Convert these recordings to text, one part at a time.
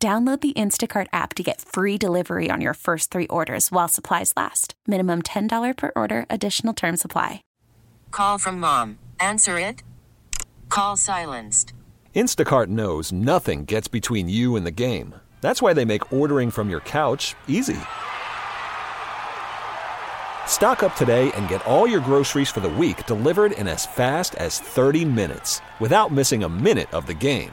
Download the Instacart app to get free delivery on your first three orders while supplies last. Minimum $10 per order, additional term supply. Call from mom. Answer it. Call silenced. Instacart knows nothing gets between you and the game. That's why they make ordering from your couch easy. Stock up today and get all your groceries for the week delivered in as fast as 30 minutes without missing a minute of the game.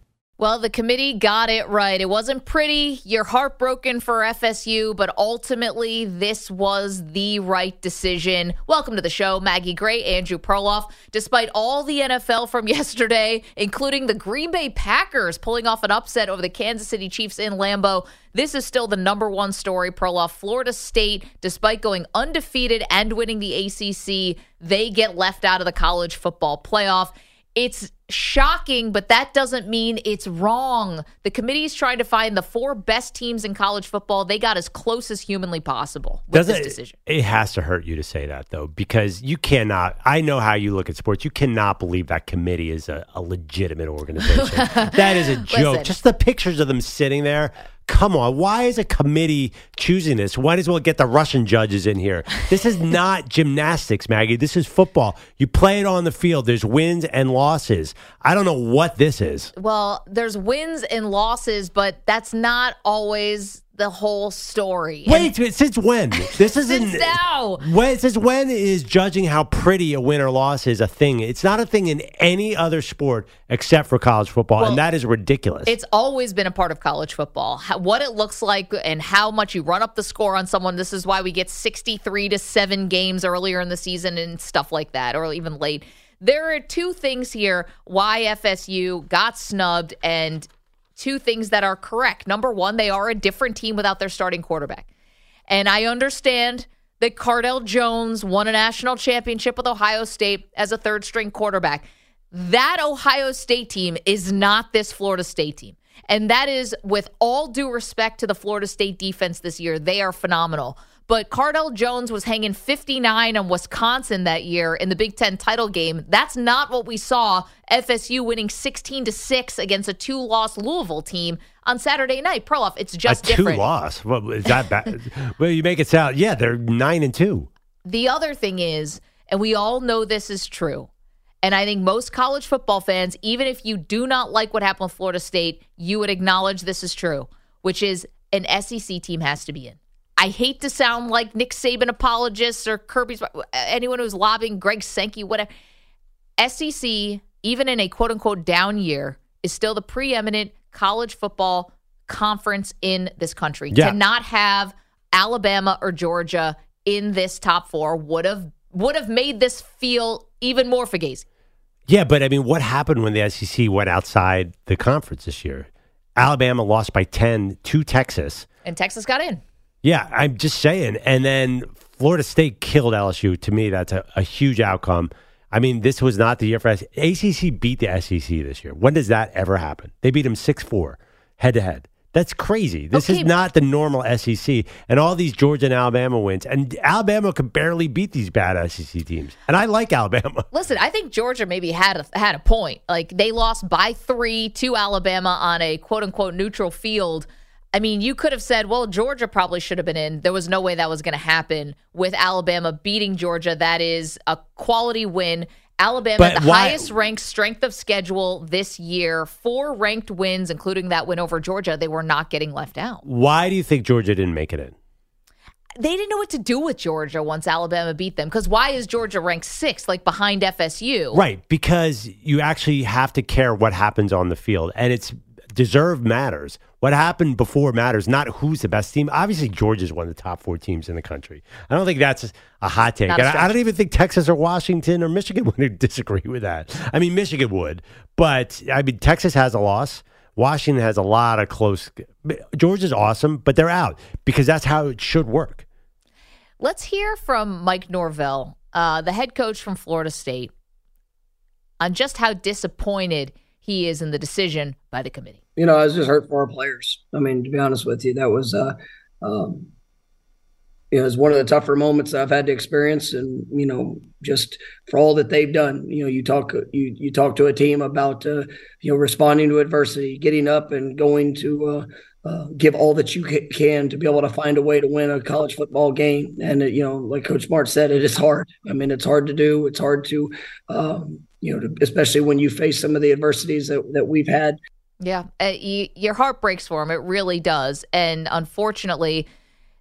Well, the committee got it right. It wasn't pretty. You're heartbroken for FSU, but ultimately, this was the right decision. Welcome to the show, Maggie Gray, Andrew Perloff. Despite all the NFL from yesterday, including the Green Bay Packers pulling off an upset over the Kansas City Chiefs in Lambeau, this is still the number one story. Perloff, Florida State, despite going undefeated and winning the ACC, they get left out of the college football playoff. It's shocking, but that doesn't mean it's wrong. The committee is trying to find the four best teams in college football. They got as close as humanly possible with Doesn't this it- decision. It has to hurt you to say that, though, because you cannot. I know how you look at sports. You cannot believe that committee is a, a legitimate organization. that is a joke. Listen. Just the pictures of them sitting there. Come on. Why is a committee choosing this? Why as well get the Russian judges in here? This is not gymnastics, Maggie. This is football. You play it on the field. There's wins and losses. I don't know what this is. Well, there's wins and losses, but that's not always the whole story. Wait, since when? This isn't Since now. When since when is judging how pretty a win or loss is a thing? It's not a thing in any other sport except for college football, Well, and that is ridiculous. It's always been a part of college football. How, what it looks like and how much you run up the score on someone. This is why we get 63 to 7 games earlier in the season and stuff like that, or even late. There are two things here why FSU got snubbed and two things that are correct. Number one, they are a different team without their starting quarterback. And I understand that Cardale Jones won a national championship with Ohio State as a third string quarterback. That Ohio State team is not this Florida State team. And that is with all due respect to the Florida State defense this year. They are phenomenal. But Cardale Jones was hanging 59 on Wisconsin that year in the Big Ten title game. That's not what we saw FSU winning 16 to 6 against a two loss Louisville team on Saturday night. Perloff, it's just a two different. loss. Well, is that bad? well, you make it sound. Yeah, they're nine and two. The other thing is, and we all know this is true, and I think most college football fans, even if you do not like what happened with Florida State, you would acknowledge this is true, which is an SEC team has to be in. I hate to sound like Nick Saban apologists or Kirby's anyone who's lobbying Greg Sankey, whatever. SEC, even in a quote unquote down year, is still the preeminent college football conference in this country. Yeah. To not have Alabama or Georgia in this top four would have would have made this feel even more fugazi. Yeah, but I mean, what happened when the SEC went outside the conference this year? Alabama lost by ten to Texas. And Texas got in. Yeah, I'm just saying. And then Florida State killed LSU. To me, that's a, a huge outcome. I mean, this was not the year for. ACC beat the SEC this year. When does that ever happen? They beat them 6 4 head to head. That's crazy. This Okay. is not the normal SEC. And all these Georgia and Alabama wins. And Alabama could barely beat these bad SEC teams. And I like Alabama. Listen, I think Georgia maybe had a, had a point. Like they lost by three to Alabama on a quote unquote neutral field. I mean, you could have said, well, Georgia probably should have been in. There was no way that was going to happen with Alabama beating Georgia. That is a quality win. Alabama, But the why- highest ranked strength of schedule this year, four ranked wins, including that win over Georgia. They were not getting left out. Why do you think Georgia didn't make it in? They didn't know what to do with Georgia once Alabama beat them. Because why is Georgia ranked sixth, like behind FSU? Right, because you actually have to care what happens on the field. And it's deserve matters. What happened before matters, not who's the best team. Obviously, Georgia's one of the top four teams in the country. I don't think that's a hot take. I don't even think Texas or Washington or Michigan would disagree with that. I mean, Michigan would, but I mean, Texas has a loss. Washington has a lot of close. Georgia's awesome, but they're out because that's how it should work. Let's hear from Mike Norvell, uh, the head coach from Florida State, on just how disappointed he is in the decision by the committee. You know, I was just hurt for our players. I mean, to be honest with you, that was, uh, um, you know, it was one of the tougher moments I've had to experience, and you know, just for all that they've done. You know, you talk, you you talk to a team about, uh, you know, responding to adversity, getting up and going to. Uh, uh, give all that you can to be able to find a way to win a college football game, and uh, you know, like Coach Smart said, it is hard. I mean, it's hard to do. It's hard to, um, you know, to, especially when you face some of the adversities that that we've had. Yeah, uh, you, your heart breaks for him. It really does. And unfortunately,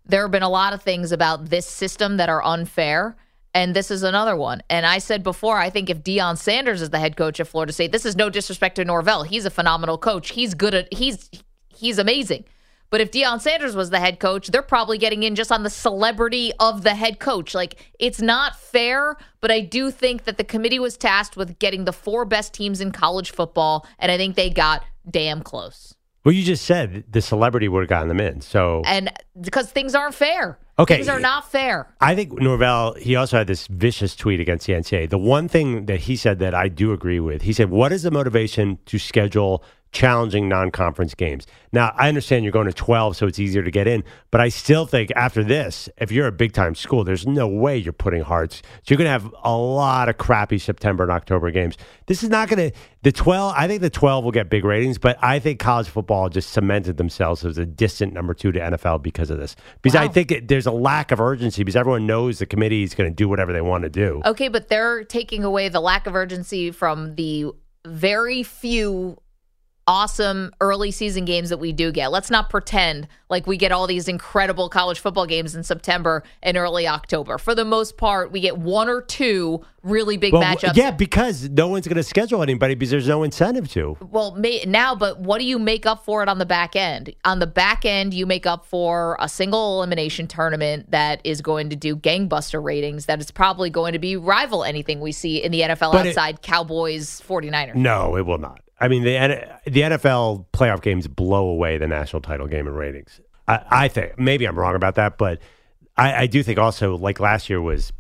there have been a lot of things about this system that are unfair. And this is another one. And I said before, I think if Deion Sanders is the head coach of Florida State, this is no disrespect to Norvell. He's a phenomenal coach. He's good at he's he's amazing. But if Deion Sanders was the head coach, they're probably getting in just on the celebrity of the head coach. Like it's not fair, but I do think that the committee was tasked with getting the four best teams in college football, and I think they got damn close. Well, you just said the celebrity would have gotten them in. So And because things aren't fair. Okay. Things are not fair. I think Norvell, he also had this vicious tweet against the NCAA. The one thing that he said that I do agree with, he said, What is the motivation to schedule challenging non conference games? Now, I understand you're going to 12, so it's easier to get in, but I still think after this, if you're a big time school, there's no way you're putting hearts. So you're going to have a lot of crappy September and October games. This is not going to, the 12, I think the 12 will get big ratings, but I think college football just cemented themselves as a distant number two to NFL because of this. Because I think it, there's a lack of urgency because everyone knows the committee is going to do whatever they want to do. Okay, but they're taking away the lack of urgency from the very few awesome early season games that we do get. Let's not pretend like we get all these incredible college football games in September and early October. For the most part, we get one or two really big Well, matchups. yeah, because no one's going to schedule anybody because there's no incentive to. Well, may, now, but what do you make up for it on the back end? On the back end, you make up for a single elimination tournament that is going to do gangbuster ratings, that is probably going to be rival anything we see in the NFL But it- outside Cowboys 49ers. No, it will not. I mean, the the NFL playoff games blow away the national title game in ratings. I, I think maybe I'm wrong about that, but I, I do think also like last year was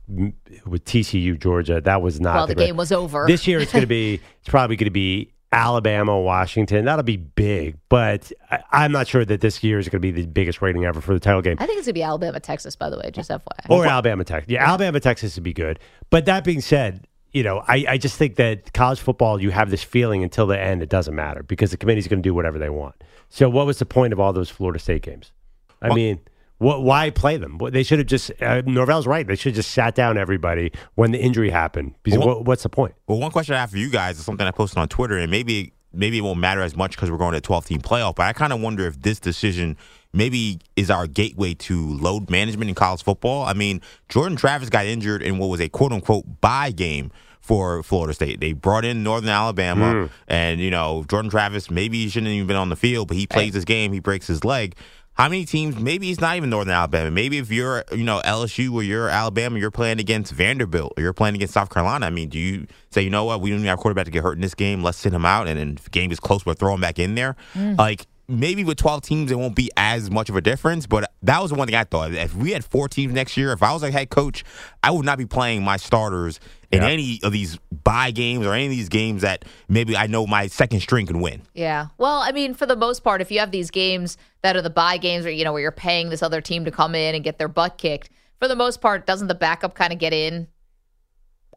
with TCU Georgia. That was not Well, the great- game was over. This year it's going to be it's probably going to be Alabama Washington. That'll be big, but I, I'm not sure that this year is going to be the biggest rating ever for the title game. I think it's going to be Alabama, Texas, by the way, just FYI. Or Alabama, Texas. Yeah, Alabama, Texas would be good. But that being said, you know, I, I just think that college football, you have this feeling until the end, it doesn't matter because the committee's going to do whatever they want. So, what was the point of all those Florida State games? I mean, what, why play them? They should have just, uh, Norvell's right. They should have just sat down everybody when the injury happened. Because Well, what, what's the point? Well, one question I have for you guys is something I posted on Twitter, and maybe maybe it won't matter as much because we're going to a 12 team playoff. But I kind of wonder if this decision maybe is our gateway to load management in college football. I mean, Jordan Travis got injured in what was a quote unquote bye game for Florida State. They brought in Northern Alabama, hmm. and you know Jordan Travis maybe he shouldn't have even been on the field, but he plays this game, he breaks his leg. How many teams? Maybe he's not even Northern Alabama. Maybe if you're, you know, LSU or you're Alabama, you're playing against Vanderbilt or you're playing against South Carolina. I mean, do you say, you know what, we don't even have quarterback to get hurt in this game. Let's send him out, and then if the game is close, we'll throw him back in there. Hmm. Like maybe with 12 teams, it won't be as much of a difference. But that was the one thing I thought. If we had four teams next year, if I was a head coach, I would not be playing my starters in Yeah. any of these bye games or any of these games that maybe I know my second string can win. Yeah. Well, I mean, for the most part, if you have these games that are the bye games or, you know, where you're paying this other team to come in and get their butt kicked, for the most part, doesn't the backup kind of get in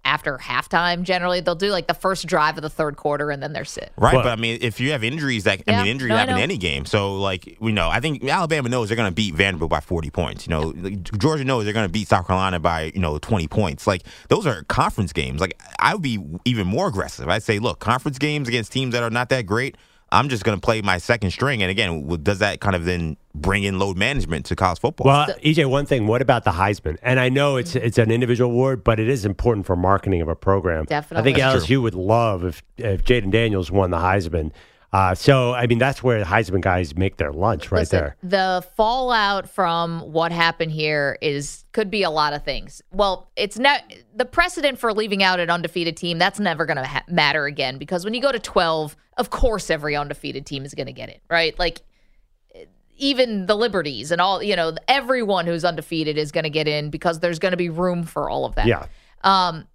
after halftime generally? They'll do like the first drive of the third quarter and then they're sit. Right, Well- but I mean, if you have injuries, that I mean, injuries no, happen in any game. So, like, we know, I think Alabama knows they're going to beat Vanderbilt by forty points. You know, like, Georgia knows they're going to beat South Carolina by you know twenty points. Like, those are conference games. Like, I would be even more aggressive. I'd say, look, conference games against teams that are not that great. I'm just going to play my second string. And again, does that kind of then bring in load management to college football? Well, EJ, one thing. What about the Heisman? And I know it's it's an individual award, but it is important for marketing of a program. Definitely. I think That's LSU would love if if Jayden Daniels won the Heisman. Uh, so, I mean, that's where the Heisman guys make their lunch right Listen, there. The fallout from what happened here is could be a lot of things. Well, it's not the precedent for leaving out an undefeated team. That's never going to ha- matter again because when you go to twelve, of course, every undefeated team is going to get it right. Like even the Liberties and all, you know, everyone who's undefeated is going to get in because there's going to be room for all of that. Yeah. Um,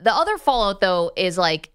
the other fallout though is like,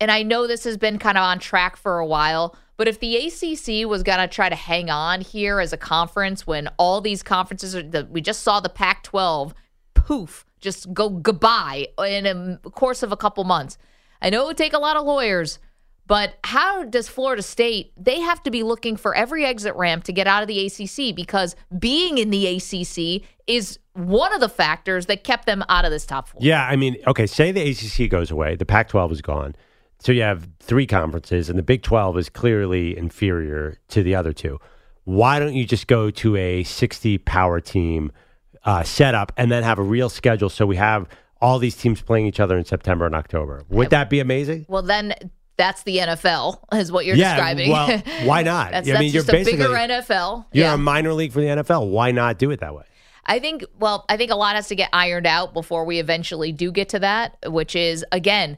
and I know this has been kind of on track for a while, but if the ACC was going to try to hang on here as a conference when all these conferences are, the, we just saw the Pac 12 poof, just go goodbye in a course of a couple months. I know it would take a lot of lawyers, but how does Florida State? They have to be looking for every exit ramp to get out of the ACC because being in the ACC is one of the factors that kept them out of this top four. Yeah, I mean, okay, say the ACC goes away, the Pac 12 is gone. So you have three conferences, and the Big 12 is clearly inferior to the other two. Why don't you just go to a 60 power team uh, setup and then have a real schedule so we have all these teams playing each other in September and October? Would that be amazing? Well, then that's the NFL, is what you're yeah, describing. well, why not? that's I that's mean, you're just a basically bigger NFL. you're yeah. a minor league for the NFL. Why not do it that way? I think, well, I think a lot has to get ironed out before we eventually do get to that, which is, again,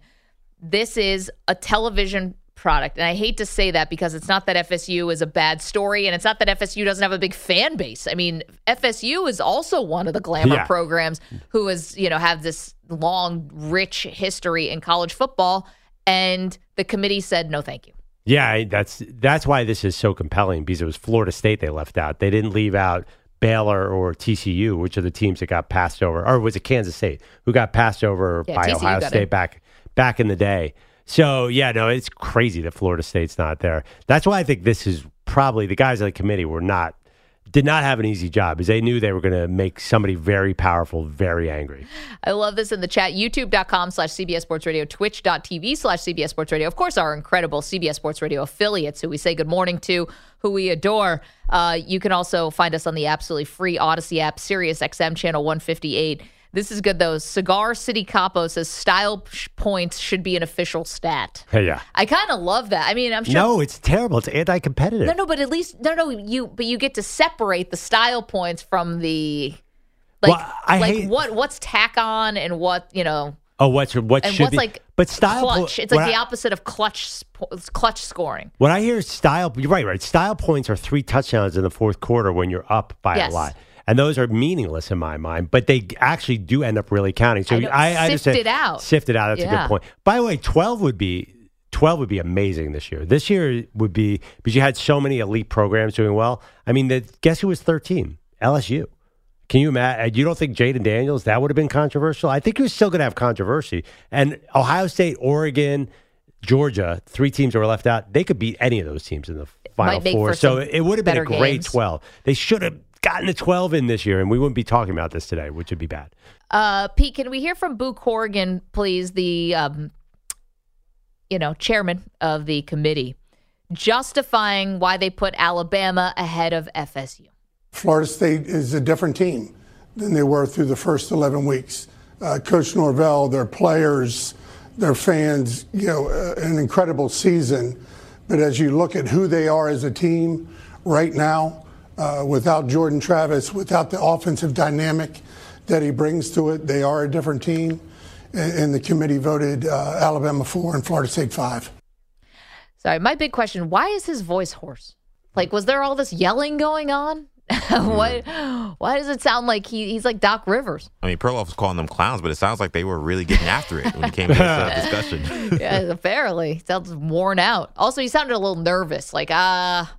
this is a television product. And I hate to say that because it's not that FSU is a bad story and it's not that FSU doesn't have a big fan base. I mean, FSU is also one of the glamour Yeah. programs who has, you know, have this long, rich history in college football. And the committee said, no, thank you. Yeah, that's that's why this is so compelling because it was Florida State they left out. They didn't leave out Baylor or TCU, which are the teams that got passed over, or was it Kansas State who got passed over Yeah, by TCU Ohio State in. back back in the day. So yeah, no, it's crazy that Florida State's not there. That's why I think this is probably the guys on the committee were not did not have an easy job because they knew they were going to make somebody very powerful very angry. I love this in the chat. YouTube.com slash CBS Sports Radio, Twitch.tv slash CBS Sports Radio. Of course, our incredible CBS Sports Radio affiliates who we say good morning to, who we adore. Uh, you can also find us on the absolutely free Audacy app, Sirius XM channel 158. This is good though. Cigar City Capo says style points should be an official stat. Hey, yeah. I kind of love that. I mean, I'm sure. No, it's terrible. It's anti-competitive. No, no, but at least no, no. You, but you get to separate the style points from the, like, Well, I like hate- what what's tack on and what you know, Oh, what's what and should what's be? like but style po- It's like the I- opposite of clutch clutch scoring. When I hear style, you're right, right. Style points are three touchdowns in the fourth quarter when you're up by Yes. a lot. And those are meaningless in my mind, but they actually do end up really counting. So I. I, I Sift understand- it out. Sift it out. That's a good point. By the way, 12 would be 12 would be amazing this year. This year would be because you had so many elite programs doing well. I mean, the, guess who was 13? LSU. Can you imagine? Uh, you don't think Jayden Daniels that would have been controversial? I think he was still going to have controversy. And Ohio State, Oregon, Georgia, three teams that were left out, they could beat any of those teams in the final four. So it would have been a great games. 12. They should have gotten a 12 in this year, and we wouldn't be talking about this today, which would be bad. Uh, Pete, can we hear from Boo Corrigan, please? The um, you know chairman of the committee, justifying why they put Alabama ahead of FSU. Florida State is a different team than they were through the first 11 weeks. Uh, Coach Norvell, their players, their fans, you know, uh, an incredible season. But as you look at who they are as a team right now, uh, without Jordan Travis, without the offensive dynamic that he brings to it, they are a different team. And, and the committee voted uh, Alabama four and Florida State five. Sorry, my big question: Why is his voice hoarse? Like, was there all this yelling going on? what? Why does it sound like he, he's like Doc Rivers? I mean, Perloff was calling them clowns, but it sounds like they were really getting after it when it came to this uh, discussion. yeah, apparently, sounds worn out. Also, he sounded a little nervous. Like, ah,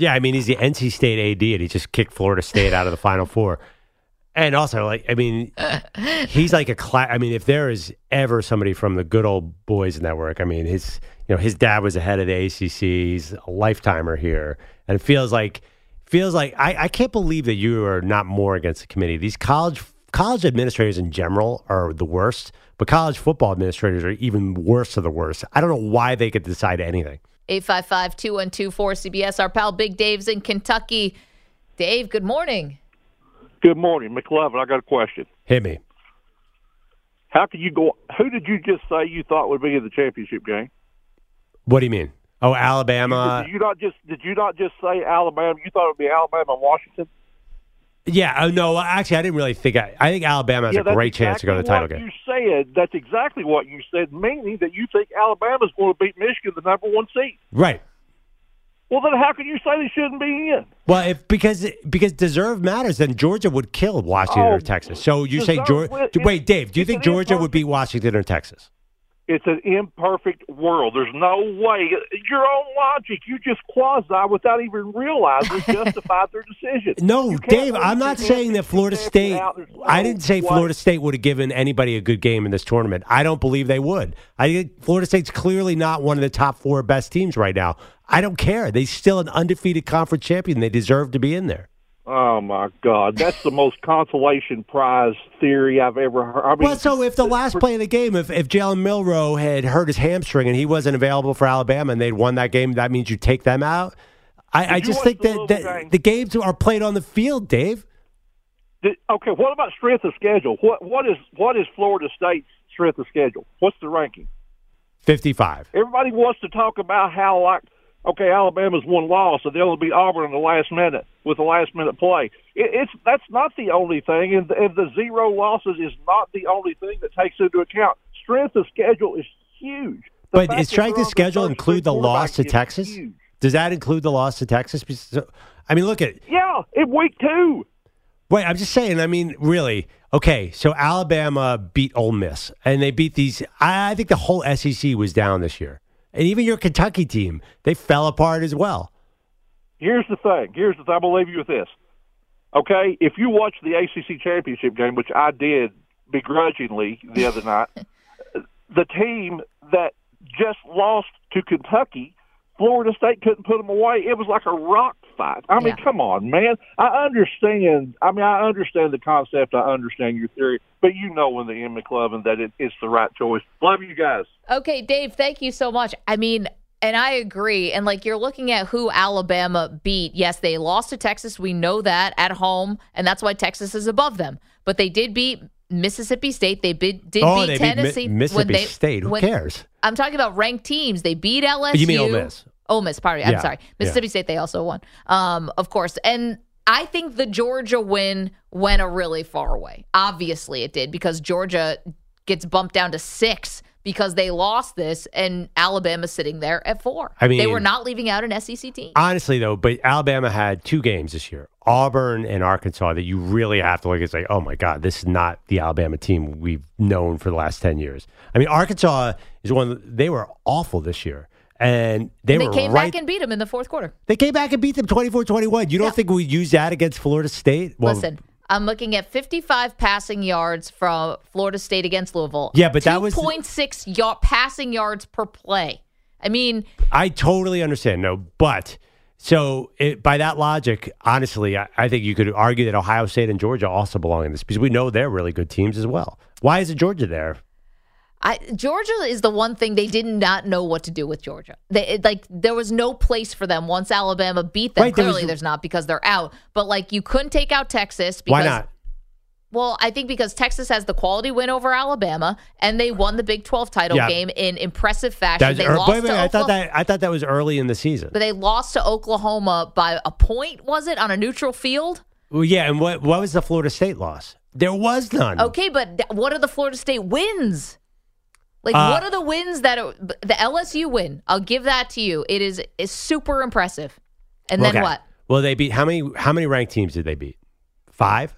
Yeah, I mean, he's the NC State AD, and he just kicked Florida State out of the Final Four. And also, like, I mean, he's like a class. I mean, if there is ever somebody from the good old boys network, I mean, his, you know, his dad was the head of the ACC. He's a lifetimer here, and it feels like, feels like I, I can't believe that you are not more against the committee. These college college administrators in general are the worst, but college football administrators are even worse of the worst. I don't know why they could decide anything. 855 212 4CBS. Our pal Big Dave's in Kentucky. Dave, good morning. Good morning, McLovin. I got a question. Hit me. How could you go? Who did you just say you thought would be in the championship game? What do you mean? Oh, Alabama. did you not just did you not just say Alabama? You thought it would be Alabama and Washington? Yeah. Oh no. Actually, I didn't really think. I, I think Alabama has yeah, a great chance to go to the title exactly game. You said that's exactly what you said, meaning that you think Alabama's going to beat Michigan, the number one seed. Right. Well, then how can you say they shouldn't be in? Well, if because because deserve matters, then Georgia would kill Washington Oh, or Texas. So you say Georgia? Wait, Dave, do you think Georgia would beat Washington or Texas? It's an imperfect world. There's no way. Your own logic, you just quasi without even realizing justified their decision. No, Dave, I'm not saying that Florida State. no I didn't say way. Florida State would have given anybody a good game in this tournament. I don't believe they would. I think Florida State's clearly not one of the top four best teams right now. I don't care. They're still an undefeated conference champion. They deserve to be in there. Oh my God, that's the most consolation prize theory I've ever heard. I mean, well, so if the last play of the game, if, if Jalen Milroe had hurt his hamstring and he wasn't available for Alabama and they'd won that game, that means you take them out. I, I just think that, game? the games are played on the field, Dave. Did- okay, what about strength of schedule? What what is what is Florida State's strength of schedule? What's the ranking? 55. Everybody wants to talk about how like okay, Alabama's one loss, so they'll beat Auburn in the last minute with the last minute play. It, it's that's not the only thing, and, and the zero losses is not the only thing that takes into account. Strength of schedule is huge. The But is strength of on the schedule include the loss to Texas? huge. Does that include the loss to Texas? I mean, look at Yeah, in week two. Wait, I'm just saying. I mean, really. Okay, so Alabama beat Ole Miss, and they beat these. I, I think the whole SEC was down this year, and even your Kentucky team, they fell apart as well. Here's the thing. Here's the thing. I'm gonna leave you with this. Okay, if you watch the ACC championship game, which I did begrudgingly the other night, the team that just lost to Kentucky, Florida State couldn't put them away. It was like a rock fight. I mean, Yeah. come on, man. I understand. I mean, I understand the concept. I understand your theory, but you know in the Emmy Club and that it, it's the right choice. Love you guys. Okay, Dave, thank you so much. I mean, and I agree. And like you're looking at who Alabama beat. Yes, they lost to Texas. We know that at home, and that's why Texas is above them. But they did beat Mississippi State. They beat, did oh, beat they Tennessee. beat Mi- when Mississippi they- State. Who when- cares? I'm talking about ranked teams. They beat LSU. You mean Ole Miss? Ole Miss, pardon. I'm Yeah, sorry. Mississippi State, they also won. Um, of course. And I think the Georgia win went a really far way. Obviously it did because Georgia gets bumped down to six because they lost this and Alabama's sitting there at four. I they mean- were not leaving out an SEC team. Honestly, though, but Alabama had two games this year, Auburn and Arkansas, that you really have to look at and say, "Oh my God, this is not the Alabama team we've known for the last ten years." I mean, Arkansas is one; they were awful this year, and they, they were came right. back and beat them in the fourth quarter. They came back and beat them 24-21. You don't Yeah. think we use that against Florida State? Well, Listen, I'm looking at 55 passing yards from Florida State against Louisville. Yeah, but that was- 2.6 yard, passing yards per play. I mean, I totally understand. No, but so it, by that logic, honestly, I, I think you could argue that Ohio State and Georgia also belong in this because we know they're really good teams as well. Why isn't Georgia there? I, Georgia is the one thing they did not know what to do with Georgia. They, it, like there was no place for them once Alabama beat them. Right, there was- Clearly, there's not because they're out. But like you couldn't take out Texas. Because, Why not? Well, I think because Texas has the quality win over Alabama, and they won the Big 12 title Yeah. game in impressive fashion. Was, they er- lost wait, wait, I thought that I thought that was early in the season. but they lost to Oklahoma by a point. Was it on a neutral field? Well, yeah, and what what was the Florida State loss? There was none. Okay, but what are the Florida State wins? Like, Uh, what are the wins that are, the LSU win? I'll give that to you. It is is super impressive. And then Okay. what? Well, they beat how many how many ranked teams did they beat? Five.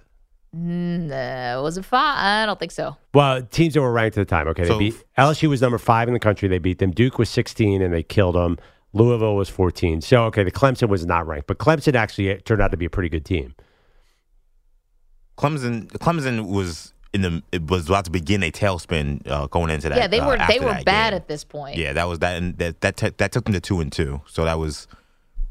Uh, was it five? I don't think so. Well, teams that were ranked at the time. Okay, they So- beat LSU was number five in the country. They beat them. Duke was 16 and they killed them. Louisville was 14. So okay, the Clemson was not ranked, but Clemson actually turned out to be a pretty good team. Clemson Clemson was in the it was about to begin a tailspin uh, going into that. yeah, they uh, were they were bad game. at this point. Yeah, that was that, and that that t- that took them to two and two. So that was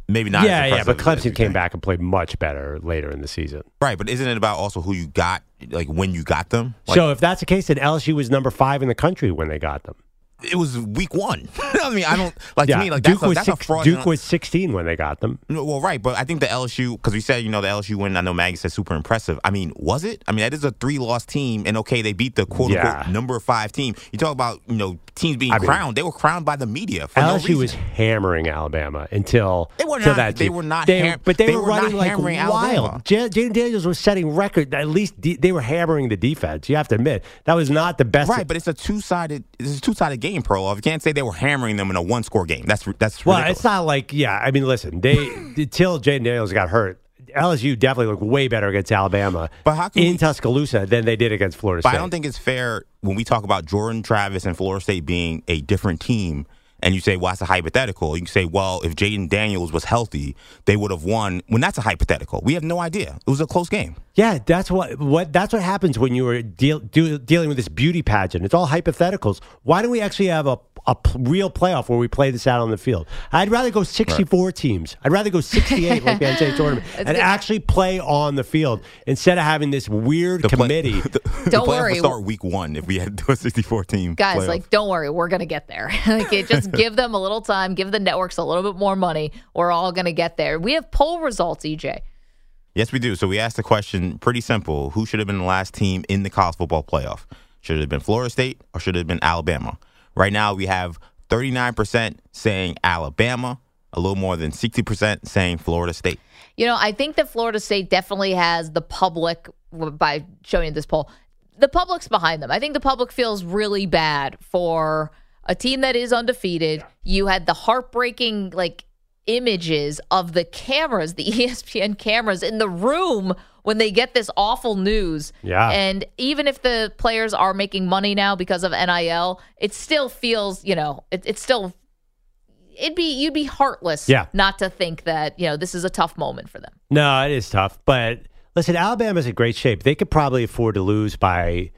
maybe not. yeah, as yeah, but Clemson came back and played much better later in the season. Right, but isn't it about also who you got, like when you got them? Like, so if that's the case, then LSU was number five in the country when they got them. It was week one. I mean, I don't like yeah, to me like Duke that's, a, was that's six, a fraudulent. Duke was 16 when they got them. No, Well, right, but I think the LSU because we said you know the LSU win. I know Maggie said super impressive. I mean, was it? I mean, that is a three loss team, and okay, they beat the quote Yeah. unquote number five team. You talk about you know teams being I mean- crowned. They were crowned by the media for LSU reason. was hammering Alabama until They were not- that they team. were not They- ham- but they, they were, were running like wild. J- Jayden Daniels was setting record. At least de- they were hammering the defense. You have to admit that was not the best. Right, but it's a two sided. It's a two sided game, Perloff. You can't say they were hammering them in a one score game. That's that's well, ridiculous. it's not like yeah. I mean, listen, they until Jayden Daniels got hurt. LSU definitely looked way better against Alabama But how can in we- Tuscaloosa than they did against Florida But State. I don't think it's fair when we talk about Jordan Travis and Florida State being a different team. And you say, well, that's a hypothetical. You can say, well, if Jayden Daniels was healthy, they would have won. When that's a hypothetical, we have no idea. It was a close game. Yeah, that's what what that's what happens when you are deal, do, dealing with this beauty pageant. It's all hypotheticals. Why don't we actually have a a p- real playoff where we play this out on the field? I'd rather go 64 teams. I'd rather go 68 like the NCAA tournament and good. actually play on the field instead of having this weird The committee. the, the Don't playoff worry. would start week one if we had to a 64 team. Guys, playoff. like, don't worry, we're gonna get there. like, it, just give them a little time, give the networks a little bit more money. We're all gonna get there. We have poll results, EJ. Yes, we do. So we asked the question pretty simple Who should have been the last team in the college football playoff? Should it have been Florida State or should it have been Alabama? Right now, we have 39% saying Alabama, a little more than 60% saying Florida State. You know, I think that Florida State definitely has the public by showing this poll. The public's behind them. I think the public feels really bad for a team that is undefeated. You had the heartbreaking like images of the cameras, the ESPN cameras in the room when they get this awful news. Yeah. And even if the players are making money now because of NIL, it still feels, you know, it, it's still it'd be you'd be heartless Yeah. not to think that, you know, this is a tough moment for them. No, it is tough. But listen, Alabama's in great shape. They could probably afford to lose by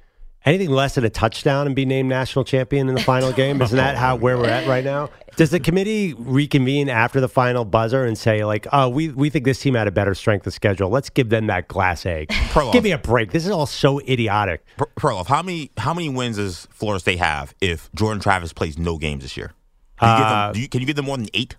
anything less than a touchdown and be named national champion in the final game. Isn't that how where we're at right now? Does the committee reconvene after the final buzzer and say like, "Oh, we we think this team had a better strength of schedule. Let's give them that glass egg. Perloff. Give me a break. This is all so idiotic." Per- Perloff, how many how many wins does Florida State have if Jordan Travis plays no games this year? Can you, give Uh, them, you, can you give them more than eight?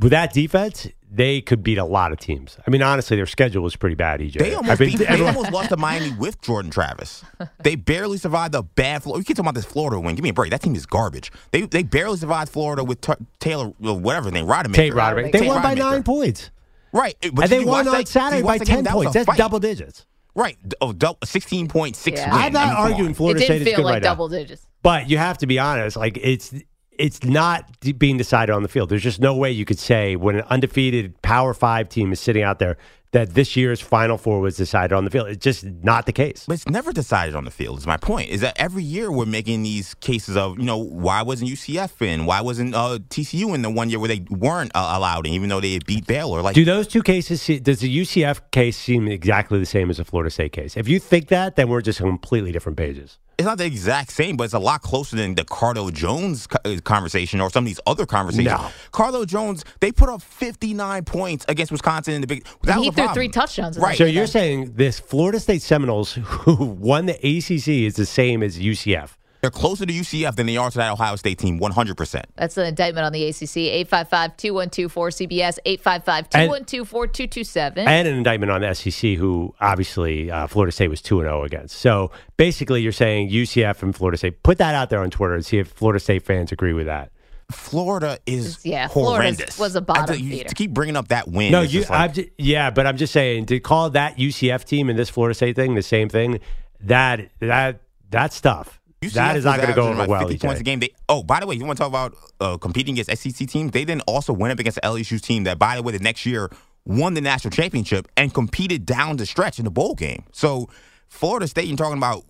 With that defense, they could beat a lot of teams. I mean, honestly, their schedule was pretty bad. EJ, They almost, I've been- beat, they everyone- almost lost to Miami with Jordan Travis. They barely survived the bad Florida. You keep talking about this Florida win. Give me a break. That team is garbage. They they barely survived Florida with T- Taylor, well, whatever his name, Rodemaker. Tate Roderick. They Tate won by Rodemaker. nine points. Right. But and they won on that- Saturday by watch that game? 10 That points. That's fight. double digits. Right. Oh, dou- 16.6 Yeah. win. I'm not I mean, come arguing on. Florida it State didn't is feel good like right now. double digits. But you have to be honest. Like it's it's not being decided on the field. There's just no way you could say when an undefeated Power Five team is sitting out there that this year's Final Four was decided on the field. It's just not the case. But it's never decided on the field. Is my point. Is that every year we're making these cases of you know why wasn't UCF in? Why wasn't uh, TCU in the one year where they weren't uh, allowed in, even though they beat Baylor? Like Do those two cases? se- Does the UCF case seem exactly the same as the Florida State case? If you think that, then we're just on completely different pages. It's not the exact same, but it's a lot closer than the Cardale Jones uh, conversation or some of these other conversations. No. Cardale Jones, they put up 59 points against Wisconsin in the big. That he was threw problem. three touchdowns. Right. So you're saying this Florida State Seminoles, who won the ACC, is the same as UCF? They're closer to UCF than they are to that Ohio State team, 100%. That's an indictment on the ACC. 855-212-4CBS, 855-212-4227. and an indictment on the SEC, who obviously uh, Florida State was two and zero against. So basically, you're saying UCF and Florida State. Put that out there on Twitter and see if Florida State fans agree with that. Florida is Yeah, Florida's horrendous. was a bottom I, you- To keep bringing up that win. No, you. just like- I'm ju- yeah, but I'm just saying to call that UCF team and this Florida State thing the same thing. That that that stuff. UCF that is was not going to go averaging over well. 50 points EJ. a game. They, oh, by the way, you want to talk about uh, competing against SEC teams? They then also went up against the LSU team that, by the way, the next year won the national championship and competed down the stretch in the bowl game. So Florida State, you're talking about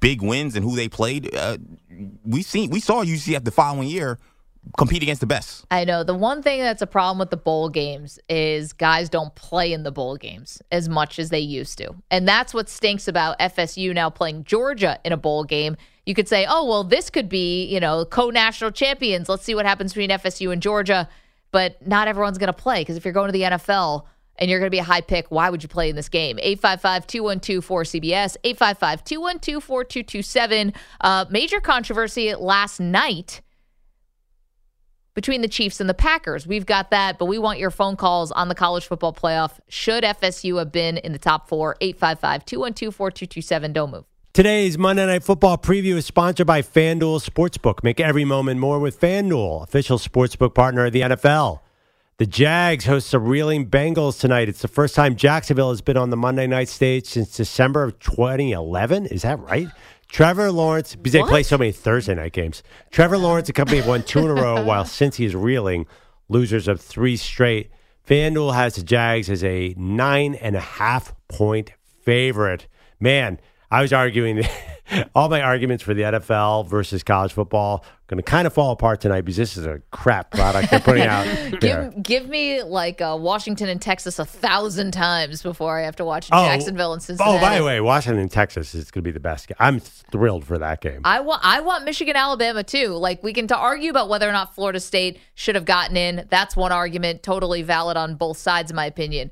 big wins and who they played. Uh, we seen we saw UCF the following year compete against the best. I know. The one thing that's a problem with the bowl games is guys don't play in the bowl games as much as they used to. And that's what stinks about FSU now playing Georgia in a bowl game. You could say, oh, well, this could be, you know, co national champions. Let's see what happens between FSU and Georgia. But not everyone's going to play because if you're going to the NFL, and you're going to be a high pick, why would you play in this game? 855 212 4CBS, 855 212 4227. Uh, Major controversy last night between the Chiefs and the Packers. We've got that, but we want your phone calls on the college football playoff. Should FSU have been in the top four? 855 212 4227. Don't move. Today's Monday Night Football preview is sponsored by FanDuel Sportsbook. Make every moment more with FanDuel, official sportsbook partner of the NFL. The Jags host the Reeling Bengals tonight. It's the first time Jacksonville has been on the Monday night stage since December of 2011. Is that right? Trevor Lawrence, because they play so many Thursday night games. Trevor Lawrence and company have won two in a row, while since he's reeling, losers of three straight. FanDuel has the Jags as a nine and a half point favorite. Man, I was arguing all my arguments for the NFL versus college football going to kind of fall apart tonight because this is a crap product they're putting out. Give, give me like uh, Washington and Texas a thousand times before I have to watch Oh, Jacksonville and Cincinnati. Oh, by the way, Washington, and Texas is going to be the best game. I'm thrilled for that game. I want I want Michigan Alabama too. Like we can to argue about whether or not Florida State should have gotten in. That's one argument, totally valid on both sides, in my opinion.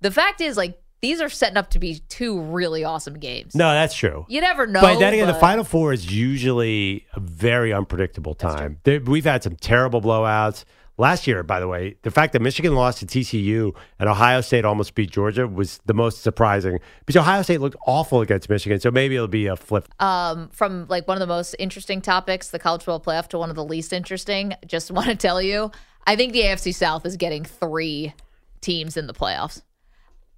The fact is, like these are setting up to be two really awesome games. No, that's true. You never know. but then again, the Final Four is usually a very unpredictable time. There, we've had some terrible blowouts. Last year, by the way, the fact that Michigan lost to TCU and Ohio State almost beat Georgia was the most surprising because Ohio State looked awful against Michigan. So maybe it'll be a flip. um, from like one of the most interesting topics, the college football playoff, to one of the least interesting. Just want to tell you, I think the AFC South is getting three teams in the playoffs.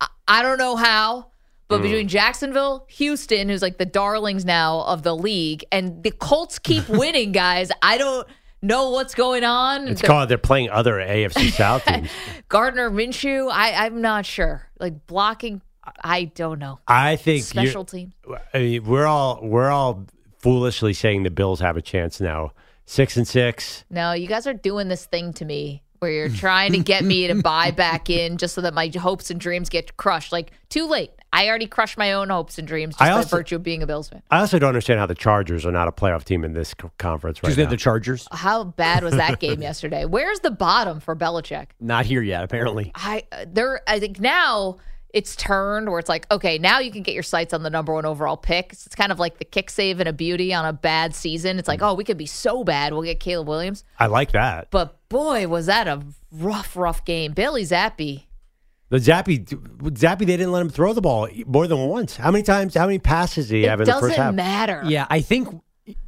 I, I don't know how, but mm. between Jacksonville, Houston, who's like the darlings now of the league, and the Colts keep winning, guys. I don't know what's going on. It's They're- called they're playing other AFC South teams. Gardner Minshew. I, I'm not sure. Like blocking, I don't know. I think Special teams. I mean, we're all we're all foolishly saying the Bills have a chance now. Six and six. No, you guys are doing this thing to me where you're trying to get me to buy back in just so that my hopes and dreams get crushed. Like, too late. I already crushed my own hopes and dreams just I by also- virtue of being a Bills fan. I also don't understand how the Chargers are not a playoff team in this co- conference right Because they're now. the Chargers. How bad was that game yesterday? Where's the bottom for Belichick? Not here yet, apparently. I uh, there. I think now it's turned where it's like, okay, now you can get your sights on the number one overall pick. It's kind of like the kick save and a beauty on a bad season. It's like, mm. oh, we could be so bad, we'll get Caleb Williams. I like that. But boy, was that a rough, rough game. Bailey Zappe. The Zappe, Zappe, they didn't let him throw the ball more than once. How many times? How many passes did he have in the first half? doesn't half? matter. Yeah, I think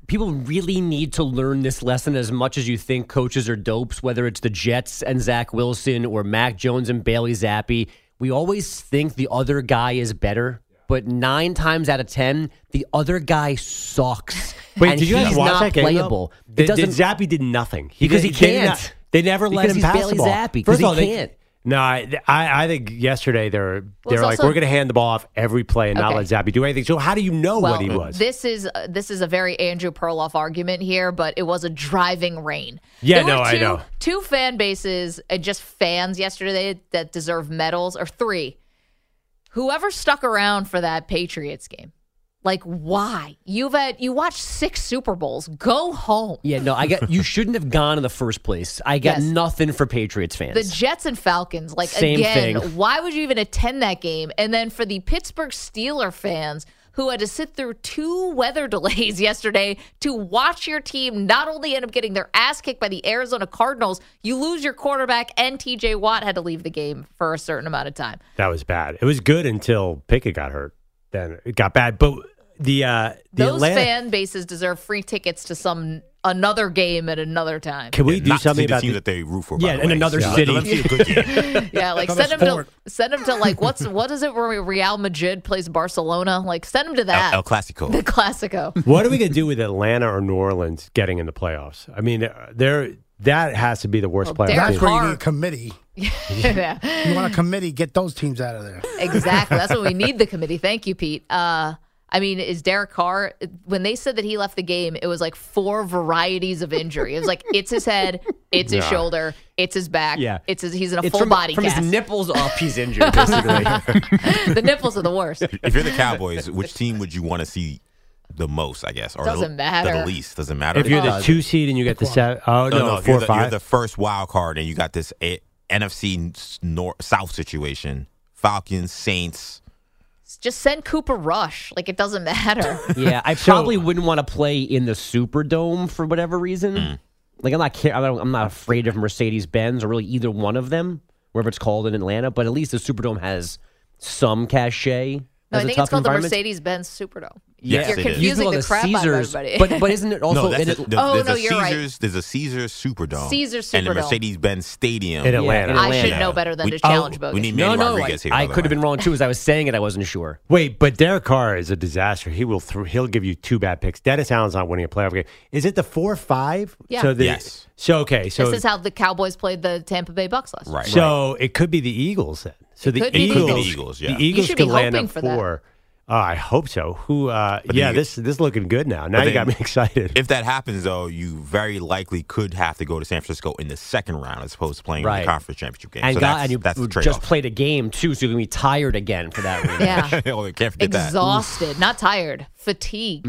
people really need to learn this lesson as much as you think coaches are dopes, whether it's the Jets and Zach Wilson or Mac Jones and Bailey Zappe. We always think the other guy is better, but nine times out of ten, the other guy sucks. Wait, and did you guys he's watch not that game? though? playable. Did, it doesn't did Zappe did nothing Because did- he did can't. not- They never let Because him he's pass Bailey the ball. Zappe, 'cause First he of all, they- can't. No, I, I I think yesterday they're they're like also- we're going to hand the ball off every play and not let Zappe do anything. So how do you know Well, what he was? this is uh, this is a very Andrew Perloff argument here, but it was a driving rain. Yeah, There no, I know. Two fan bases and just fans yesterday that deserve medals, or three. Whoever stuck around for that Patriots game, like why? You've had you watched six Super Bowls. Go home. Yeah, no, I got you shouldn't have gone in the first place. I got Yes. nothing for Patriots fans. The Jets and Falcons, like Same again, thing. why would you even attend that game? And then for the Pittsburgh Steeler fans who had to sit through two weather delays yesterday to watch your team not only end up getting their ass kicked by the Arizona Cardinals, you lose your quarterback and TJ Watt had to leave the game for a certain amount of time. that was bad. It was good until Pickett got hurt. Then it got bad. But the uh, the Those Atlanta, fan bases deserve free tickets to some another game at another time. can we do Not to see something the about team the, that they root for. Yeah, in another So city. Let them see a good game. Yeah, like send them to send them to like what's what is it where Real Madrid plays Barcelona? Like send them to that. El, El Clasico. the Classico. what are we going to do with Atlanta or New Orleans getting in the playoffs? I mean, uh, they're that has to be the worst Well, playoff. Derek That's team. where you need a committee. yeah. You want a committee? Get those teams out of there. Exactly. That's what we need the committee. Thank you, Pete. Uh, I mean, is Derek Carr, when they said that he left the game, it was like four varieties of injury. It was like, it's his head, it's his Yeah. shoulder, it's his back, Yeah. it's his, he's in a it's full from, body from cast. his nipples up. He's injured, basically. the nipples are the worst. if you're the Cowboys, which team would you want to see the most? I guess, or Doesn't the, matter. The least doesn't matter. If you're the uh, two seed and you get the seven, oh no, no, no, four you're the, five. you're the first wild card and you got this A- NFC North South situation. Falcons, Saints. Just send Cooper Rush. Like it doesn't matter. Yeah, I probably wouldn't want to play in the Superdome for whatever reason. Mm. Like I'm not care- I'm not- I'm not afraid of Mercedes Benz or really either one of them, wherever it's called in Atlanta. But at least the Superdome has some cachet. No, as I a think it's called the. Mercedes Benz Superdome. Yes, You're it is. confusing Well, the, the crap Caesars, out of everybody. but but isn't it also no, that's in a, it- the, Oh, there's no, a you're right. Caesars, There's a Caesars Superdome. Caesars Superdome And the Mercedes-Benz Stadium. In Atlanta. in I Atlanta. should know better than We- to challenge oh, bogus. we need no, Manny no, Rodriguez here. I, I could have been wrong too. As I was saying it, I wasn't sure. Wait, but Derek Carr is a disaster. He will. Th- he'll give you two bad picks. Dennis Allen's not winning a playoff game. Is it the four five? Yeah. So the, Yes. So okay. So this is how the Cowboys played the Tampa Bay Bucks last Right. So it could be the Eagles then. So the could be the Eagles, Eagles. The Eagles, yeah. the Eagles should be could land hoping at for that. four. Oh, I hope so. Who? Uh, But yeah, the- this this looking good now. Now But you got me excited. If that happens, though, you very likely could have to go to San Francisco in the second round as opposed to playing Right. the conference championship game. And so God, that's, and you that's the just played a game too, so you're gonna be tired again for that reason. Yeah. oh, can't forget that. Exhausted, not tired, fatigued.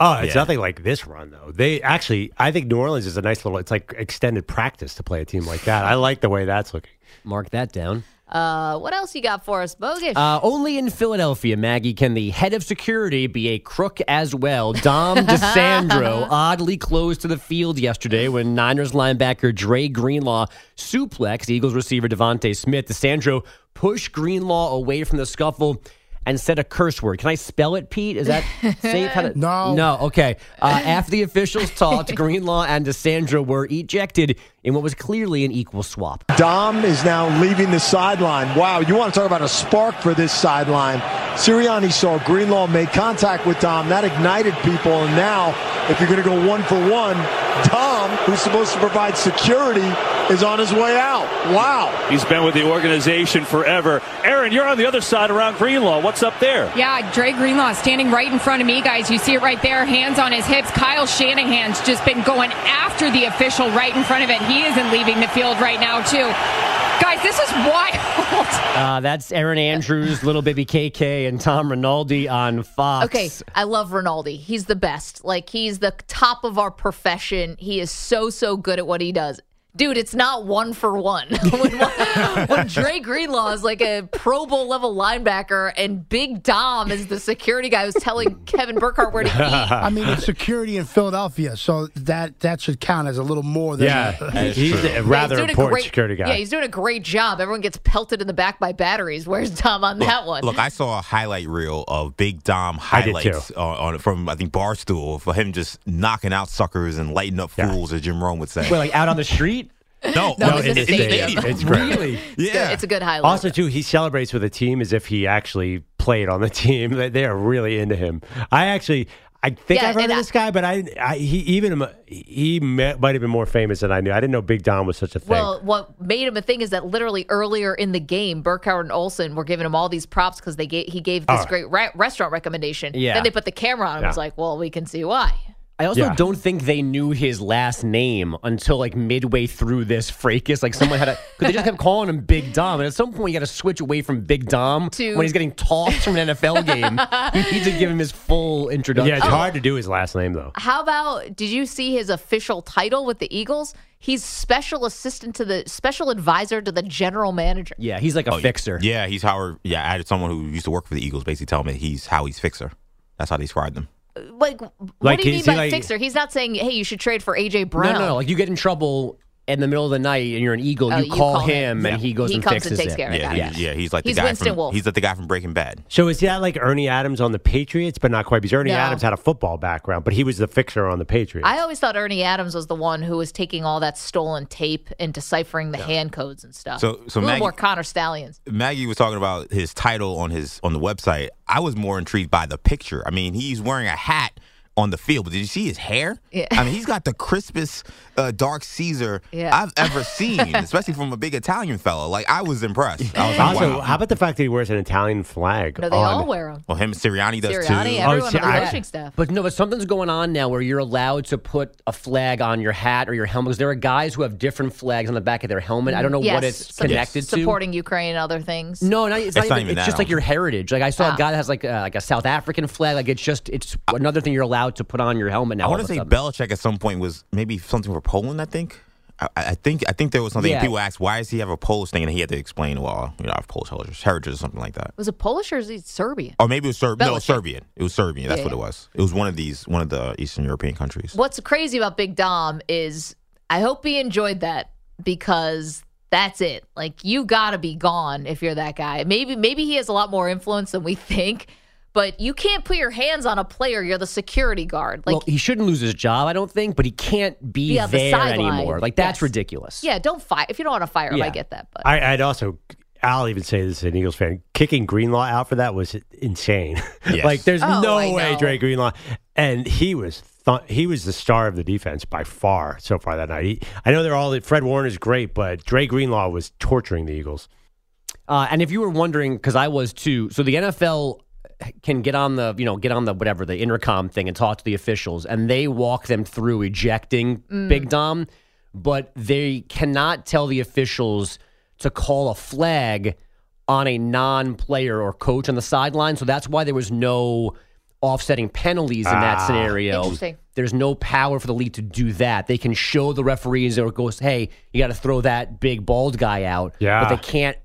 oh, it's Yeah. nothing like this run though. They actually, I think New Orleans is a nice little. It's like extended practice to play a team like that. I like the way that's looking. Mark that down. Uh, what else you got for us, Bogus? Uh, only in Philadelphia, Maggie, can the head of security be a crook as well. Dom DeSandro oddly closed to the field yesterday when Niners linebacker Dre Greenlaw suplexed Eagles receiver DeVonta Smith. DeSandro pushed Greenlaw away from the scuffle and said a curse word. Can I spell it, Pete? Is that safe? How to- No. No, okay. Uh, after the officials talked, Greenlaw and DeSandro were ejected in what was clearly an equal swap. Dom is now leaving the sideline. Wow, you want to talk about a spark for this sideline. Sirianni saw Greenlaw make contact with Dom. That ignited people. And now, if you're going to go one for one, Dom, who's supposed to provide security, is on his way out. Wow. He's been with the organization forever. Aaron, you're on the other side around Greenlaw. What's up there? Yeah, Dre Greenlaw standing right in front of me, guys. You see it right there, hands on his hips. Kyle Shanahan's just been going after the official right in front of it. He isn't leaving the field right now, too. Guys, this is wild. Uh, that's Erin Andrews, little baby KK, and Tom Rinaldi on Fox. Okay, I love Rinaldi. He's the best. Like he's the top of our profession. He is so so good at what he does. Dude, it's not one for one. when, when Dre Greenlaw is like a Pro Bowl level linebacker and Big Dom is the security guy who's telling Kevin Burkhardt where to eat. I mean, it's security in Philadelphia, so that that should count as a little more than. Yeah, he's a Yeah, rather he's doing a important great- security guy. Yeah, he's doing a great job. Everyone gets pelted in the back by batteries. Where's Dom on that one? Look, I saw a highlight reel of Big Dom highlights on, on from I think Barstool for him just knocking out suckers and lighting up fools, as Jim Rome would say. Wait, like out on the street? No, No, no, it's in, in the the stadium. stadium. It's great. Really? Yeah, it's a good highlight. Also, too, he celebrates with a team as if he actually played on the team. They- They are really into him. I actually, I think Yeah, I've heard of I- this guy, but I, I he even uh, he may, might have been more famous than I knew. I didn't know Big Dom was such a thing. Well, what made him a thing is that literally earlier in the game, Burkhardt and Olson were giving him all these props because they gave, he gave this Oh. great re- restaurant recommendation. Yeah. Then they put the camera on him. and was like, well, we can see why. I also Yeah. don't think they knew his last name until like midway through this fracas. Like someone had to, because they just kept calling him Big Dom. And at some point, you got to switch away from Big Dom To- when he's getting tossed from an NFL game. you need to give him his full introduction. yeah, it's oh. hard to do his last name though. How about did you see his official title with the Eagles? He's special assistant to the special advisor to the general manager. Yeah, he's like a Oh, fixer. Yeah, he's Howard. Yeah, I had someone who used to work for the Eagles basically tell me he's Howie's fixer. That's how they described him. Like, what Like, do you mean by like- fixer? He's not saying, hey, you should trade for AJ Brown. No, Brown. no, no. Like you get in trouble in the middle of the night and you're an Eagle, Oh, you, you call, call him, him. and he goes He and comes and fixes takes it. care of it. Yeah, got he, yeah, he's like He's the guy Winston from Wolf. he's like the guy from Breaking Bad. So is that like Ernie Adams on the Patriots, but not quite because Ernie No. Adams had a football background, but he was the fixer on the Patriots. I always thought Ernie Adams was the one who was taking all that stolen tape and deciphering the hand codes and stuff. So- so a little Maggie- more Connor Stalions. Maggie was talking about his title on his on the website. I was more intrigued by the picture. I mean, he's wearing a hat on the field, but did you see his hair? Yeah. I mean, he's got the crispest uh, dark Caesar Yeah. I've ever seen, especially from a big Italian fellow. Like I was impressed. I was like, also, wow. how about the fact that he wears an Italian flag? No, they on- all wear them. well, him and Sirianni does Sirianni, too. everyone see, on the I- coaching staff. But no, but something's going on now where you're allowed to put a flag on your hat or your helmet. Because there are guys who have different flags on the back of their helmet. I don't know yes, what it's some- connected to. Supporting Ukraine and other things. No, no, it's, It's not, even, it's that, just like your heritage. Like I saw Ah. a guy that has like a, like a South African flag. Like it's just it's another thing you're allowed to put on your helmet now. I want to say sudden. Belichick at some point was maybe something for Poland. I think. I, I think I think there was something Yeah. people asked why does he have a Polish thing and he had to explain well you know I have Polish heritage, heritage or something like that Was it Polish or is it Serbian? or maybe it was Serb no Serbian it was Serbian that's Yeah, what it was it was one of these one of the Eastern European countries What's crazy about Big Dom is I hope he enjoyed that because that's it. Like you got to be gone if you're that guy. Maybe maybe he has a lot more influence than we think, but you can't put your hands on a player. You're the security guard. Like well, he shouldn't lose his job, I don't think, but he can't be Be on the there sideline. anymore. Like that's Yes. ridiculous. yeah, don't fire if you don't want to fire him. I get that, but I, I'd also, I'll even say this as an Eagles fan, kicking Greenlaw out for that was insane. Yes. like, there's Oh, no I way know. Dre Greenlaw, and he was th- he was the star of the defense by far so far that night. He, I know they're all Fred Warner's great, but Dre Greenlaw was torturing the Eagles. Uh, and if you were wondering, because I was too, so the NFL can get on the, you know, get on the whatever the intercom thing and talk to the officials, and they walk them through ejecting Mm. Big Dom, but they cannot tell the officials to call a flag on a non-player or coach on the sideline. So that's why there was no offsetting penalties in that Ah. scenario. Interesting. There's no power for the league to do that. They can show the referees or it goes, hey, you got to throw that big bald guy out. Yeah. But they can't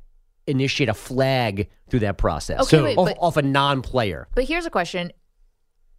initiate a flag through that process. Okay, wait, off, but- off a non-player. But here's a question.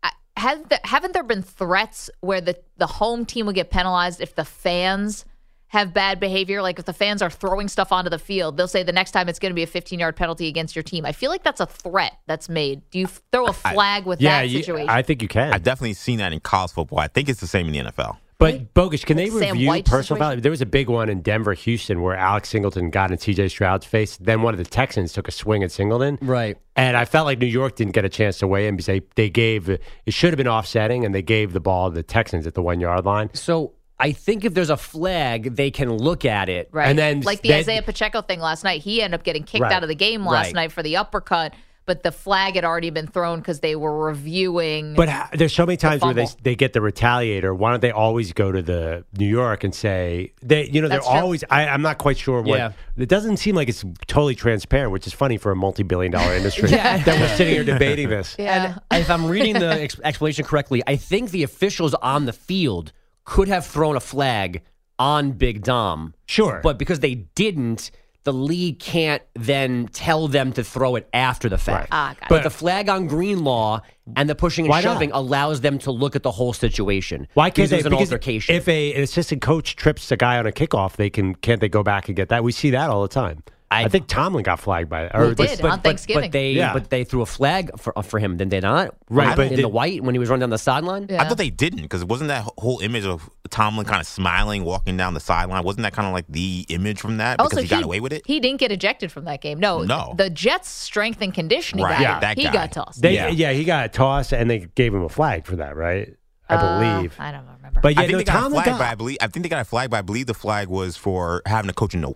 I- Has there, haven't there been threats where the, the home team will get penalized if the fans have bad behavior? Like if the fans are throwing stuff onto the field, they'll say the next time it's going to be a 15 yard penalty against your team. I feel like that's a threat that's made. Do you throw a flag with yeah, that you- situation? I think you can. I've definitely seen that in college football I think it's the same in the NFL But bogus, can they Like Sam review White's personal situation? value? There was a big one in Denver, Houston, where Alex Singleton got in C.J. Stroud's face. Then one of the Texans took a swing at Singleton. Right. And I felt like New York didn't get a chance to weigh in because they, they gave it should have been offsetting, and they gave the ball to the Texans at the one yard line. So I think if there's a flag, they can look at it. right. and then like the then- Isaiah Pacheco thing last night, he ended up getting kicked Right. out of the game last Right. night for the uppercut, but the flag had already been thrown because they were reviewing. But ha- there's so many times where they they get the retaliator. Why don't they always go to the New York and say they? You know, they're That's true. always. I, I'm not quite sure what. Yeah. It doesn't seem like it's totally transparent, which is funny for a multi-billion dollar industry Yeah. that we're sitting here debating this. yeah. If I'm reading the ex- explanation correctly, I think the officials on the field could have thrown a flag on Big Dom. Sure. But because they didn't, the league can't then tell them to throw it after the fact. Right. Ah, got it. but the flag on Greenlaw and the pushing and Why not? shoving allows them to look at the whole situation. Why can't because they? there's an because altercation. If a, an assistant coach trips a guy on a kickoff, they can can't they go back and get that? We see that all the time. I, I- think Tomlin got flagged by it. Or he did. on Thanksgiving. But they, Yeah. but they threw a flag for, for him, did they not? Right, but in did- the white when he was running down the sideline. Yeah. I thought they didn't because it wasn't that whole image of Tomlin kind of smiling, walking down the sideline? Wasn't that kind of like the image from that because Also, he got away with it? He didn't get ejected from that game. No, No. the Jets' strength and conditioning Right, guy, yeah, that he guy. got tossed. They, Yeah. yeah. he got tossed, and they gave him a flag for that, right? I Uh, believe. I don't remember. But yeah, I think no, they got a Tomlin flag, got- but I believe I think they got a flag, but I believe the flag was for having a coach in the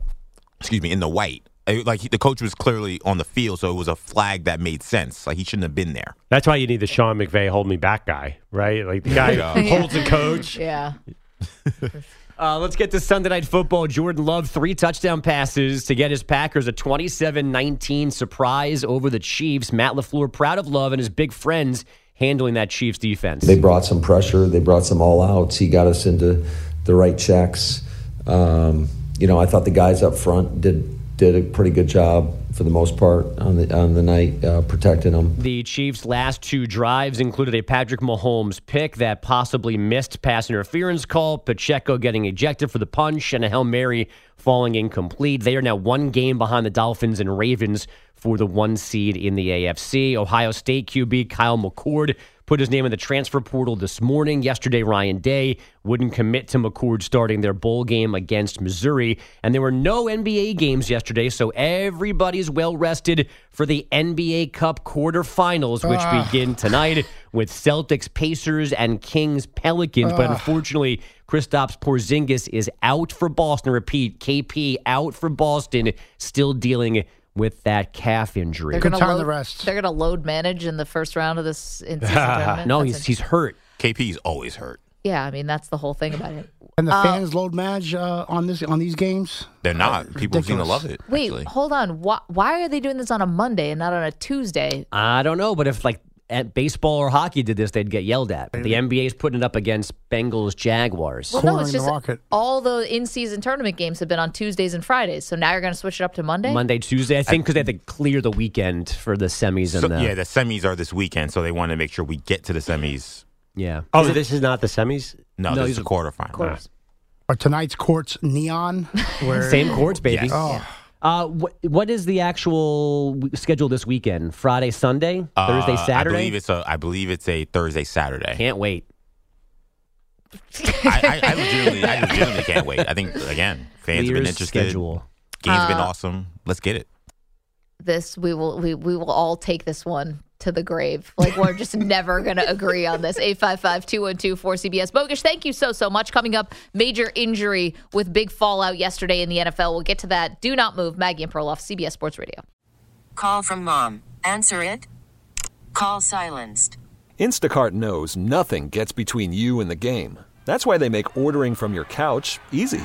excuse me in the white. Like he- the coach was clearly on the field, so it was a flag that made sense. Like he shouldn't have been there. That's why you need the Sean McVay hold me back guy, right? Like the guy Yeah. who holds the coach. yeah. Uh, let's get to Sunday Night Football. Jordan Love, three touchdown passes to get his Packers a 27 19 surprise over the Chiefs. Matt LaFleur proud of Love and his big friends handling that Chiefs defense. They brought some pressure. They brought some all outs. He got us into the right checks. Um, you know, I thought the guys up front did did a pretty good job for the most part on the on the night uh, protecting them. The Chiefs' last two drives included a Patrick Mahomes pick that possibly missed pass interference call, Pacheco getting ejected for the punch, and a Hail Mary falling incomplete. They are now one game behind the Dolphins and Ravens for the one seed in the AFC. Ohio State QB Kyle McCord put his name in the transfer portal this morning. Yesterday, Ryan Day wouldn't commit to McCord starting their bowl game against Missouri. And there were no NBA games yesterday, so everybody's well rested for the NBA Cup quarterfinals, which Ah. begin tonight with Celtics, Pacers, and Kings, Pelicans. But Ah. unfortunately, Kristaps Porzingis is out for Boston. Repeat, KP out for Boston, still dealing with that calf injury. They're gonna time to load, rest. They're going to load manage in the first round of this in season tournament. no, That's he's he's hurt. KP's always hurt. Yeah, I mean that's the whole thing about it. And the Uh, fans load match uh, on this on these games. They're not. People seem to love it. Wait, actually. hold on. Why, why are they doing this on a Monday and not on a Tuesday? I don't know, but if like eh, baseball or hockey did this, they'd get yelled at. But the NBA is putting it up against Bengals Jaguars. Well, no, it's just all the in-season tournament games have been on Tuesdays and Fridays. So now you're going to switch it up to Monday. Monday, Tuesday, I think, because they had to clear the weekend for the semis and the yeah, the semis are this weekend, so they want to make sure we get to the semis. yeah. Oh, Is it- this is not the semis. No, No, this is are the quarterfinals. Quarters. Are tonight's courts neon? Where Same courts, baby. Yes. Oh, Uh, what, what is the actual schedule this weekend? Friday, Sunday, Thursday, Uh, Saturday. I believe it's a. I believe it's a Thursday, Saturday. Can't wait. I, I, I legitimately, I legitimately can't wait. I think again, fans have been interested. schedule. Game's been Uh, awesome. Let's get it. This we will we we will all take this one to the grave. Like we're just never going to agree on this. 855-212-4CBS. Bogish, thank you so so much. Coming up, major injury with big fallout yesterday in the NFL. We'll get to that. Do not move. Maggie and Perloff, CBS Sports Radio. Call from mom. Answer it. Call silenced. Instacart knows nothing gets between you and the game. That's why they make ordering from your couch easy.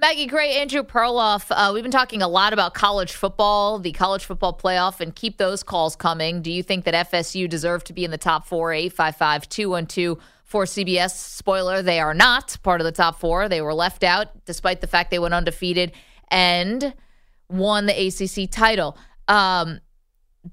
Maggie Gray, Andrew Perloff. Uh, we've been talking a lot about college football, the college football playoff, and keep those calls coming. Do you think that FSU deserve to be in the top four? 855 212 for CBS. Spoiler, they are not part of the top four. They were left out despite the fact they went undefeated and won the ACC title. Um,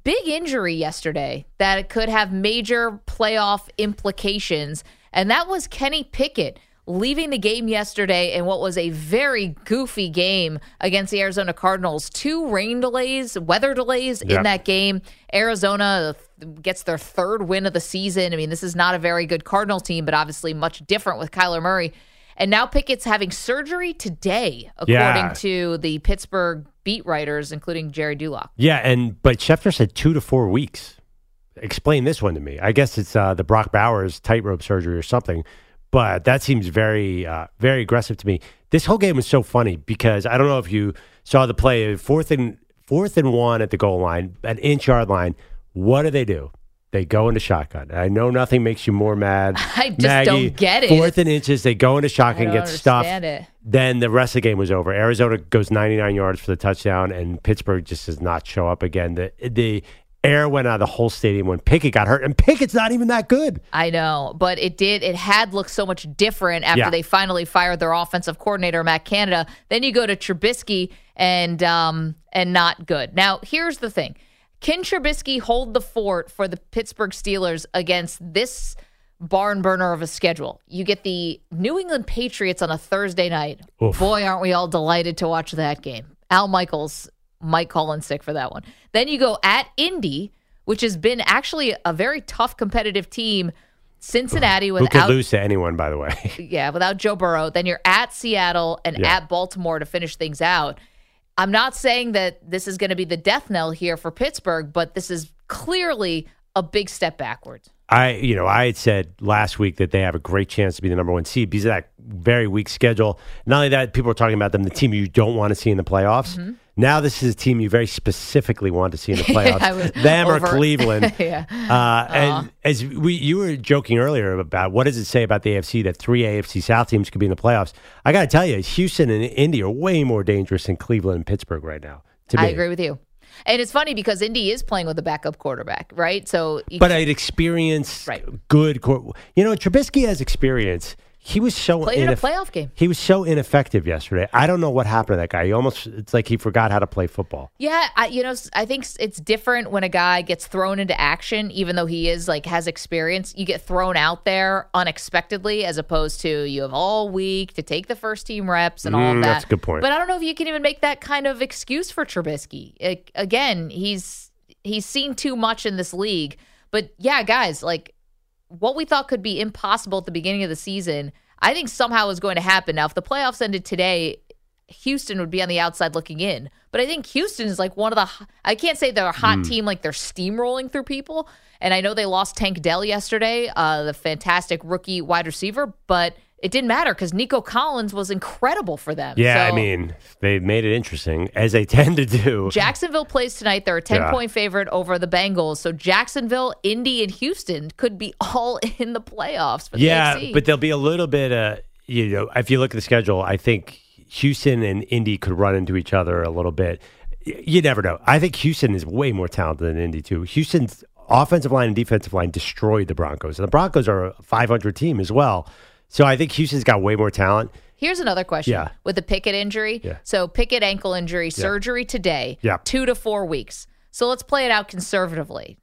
big injury yesterday that could have major playoff implications, and that was Kenny Pickett leaving the game yesterday in what was a very goofy game against the Arizona Cardinals. Two rain delays, weather delays Yep. in that game. Arizona gets their third win of the season. I mean, this is not a very good Cardinal team, but obviously much different with Kyler Murray. And now Pickett's having surgery today, according Yeah. to the Pittsburgh beat writers, including Gerry Dulac. Yeah, and but Schefter said two to four weeks. Explain this one to me. I guess it's uh, the Brock Bowers tightrope surgery or something, but that seems very, uh, very aggressive to me. This whole game was so funny because I don't know if you saw the play fourth and fourth and one at the goal line, an inch yard line. What do they do? They go into shotgun. I know nothing makes you more mad. I just Maggie, don't get it. Fourth and inches, they go into shotgun, get stuffed. it. Then the rest of the game was over. Arizona goes 99 yards for the touchdown, and Pittsburgh just does not show up again. The the air went out of the whole stadium when Pickett got hurt, and Pickett's not even that good. I know, but it did. It had looked so much different after Yeah. they finally fired their offensive coordinator, Matt Canada. Then you go to Trubisky and um and not good. Now here's the thing: Can Trubisky hold the fort for the Pittsburgh Steelers against this barn burner of a schedule? You get the New England Patriots on a Thursday night. Oof. Boy, aren't we all delighted to watch that game? Al Michaels might call in sick for that one. Then you go at Indy, which has been actually a very tough competitive team. Cincinnati Who could without lose to anyone, by the way? yeah, without Joe Burrow. Then you're at Seattle and Yeah. at Baltimore to finish things out. I'm not saying that this is going to be the death knell here for Pittsburgh, but this is clearly a big step backwards. I, you know, I had said last week that they have a great chance to be the number one seed because of that very weak schedule. Not only that, people are talking about them, the team you don't want to see in the playoffs. Mm-hmm. Now this is a team you very specifically want to see in the playoffs. Was Them or Cleveland. Yeah. Uh, and as we you were joking earlier about what does it say about the AFC that three AFC South teams could be in the playoffs? I got to tell you, Houston and Indy are way more dangerous than Cleveland and Pittsburgh right now. To me. I agree with you. And it's funny because Indy is playing with a backup quarterback, right? So, But I'd experience good. You know, Trubisky has experience. He was so Played in a playoff game. He was so ineffective yesterday. I don't know what happened to that guy. He almost it's like he forgot how to play football. Yeah, I, you know, I think it's different when a guy gets thrown into action, even though he is like has experience. You get thrown out there unexpectedly, as opposed to you have all week to take the first team reps and all Mm, of that. that's a good point. But I don't know if you can even make that kind of excuse for Trubisky. Again, he's he's seen too much in this league. But yeah, guys, like what we thought could be impossible at the beginning of the season, I think somehow is going to happen. Now, if the playoffs ended today, Houston would be on the outside looking in. But I think Houston is like one of the, I can't say they're a hot. Mm. team like they're steamrolling through people. And I know they lost Tank Dell yesterday, uh, the fantastic rookie wide receiver, but it didn't matter because Nico Collins was incredible for them. Yeah, I mean, they made it interesting as they tend to do. Jacksonville plays tonight. They're a 10 Yeah. point favorite over the Bengals. So Jacksonville, Indy, and Houston could be all in the playoffs for the yeah, AFC. but there'll be a little bit. Uh, you know, if you look at the schedule, I think Houston and Indy could run into each other a little bit. You never know. I think Houston is way more talented than Indy too. Houston's offensive line and defensive line destroyed the Broncos, and the Broncos are a 500 team as well. So I think Houston's got way more talent. Here's another question Yeah. with the Pickett injury. Yeah. So Pickett ankle injury, surgery today, Yeah. two to four weeks. So let's play it out conservatively.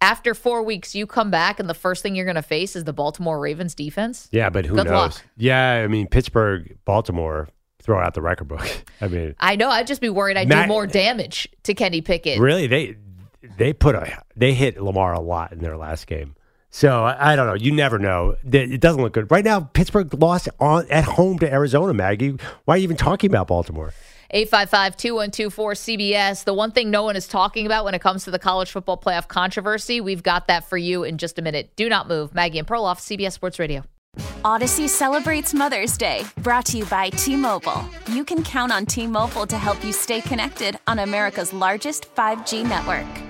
After four weeks, you come back, and the first thing you're going to face is the Baltimore Ravens defense. Yeah, but who Good knows? luck. Yeah, I mean Pittsburgh, Baltimore, throw out the record book. I mean, I know. I'd just be worried I'd Matt- do more damage to Kenny Pickett. Really, they they put a they hit Lamar a lot in their last game. So I, I don't know. You never know. It it doesn't look good right now. Pittsburgh lost on at home to Arizona. Maggie, why are you even talking about Baltimore? 855 2124 CBS. The one thing no one is talking about when it comes to the college football playoff controversy, we've got that for you in just a minute. Do not move. Maggie and Perloff, CBS Sports Radio. Audacy celebrates Mother's Day, brought to you by T Mobile. You can count on T Mobile to help you stay connected on America's largest 5G network.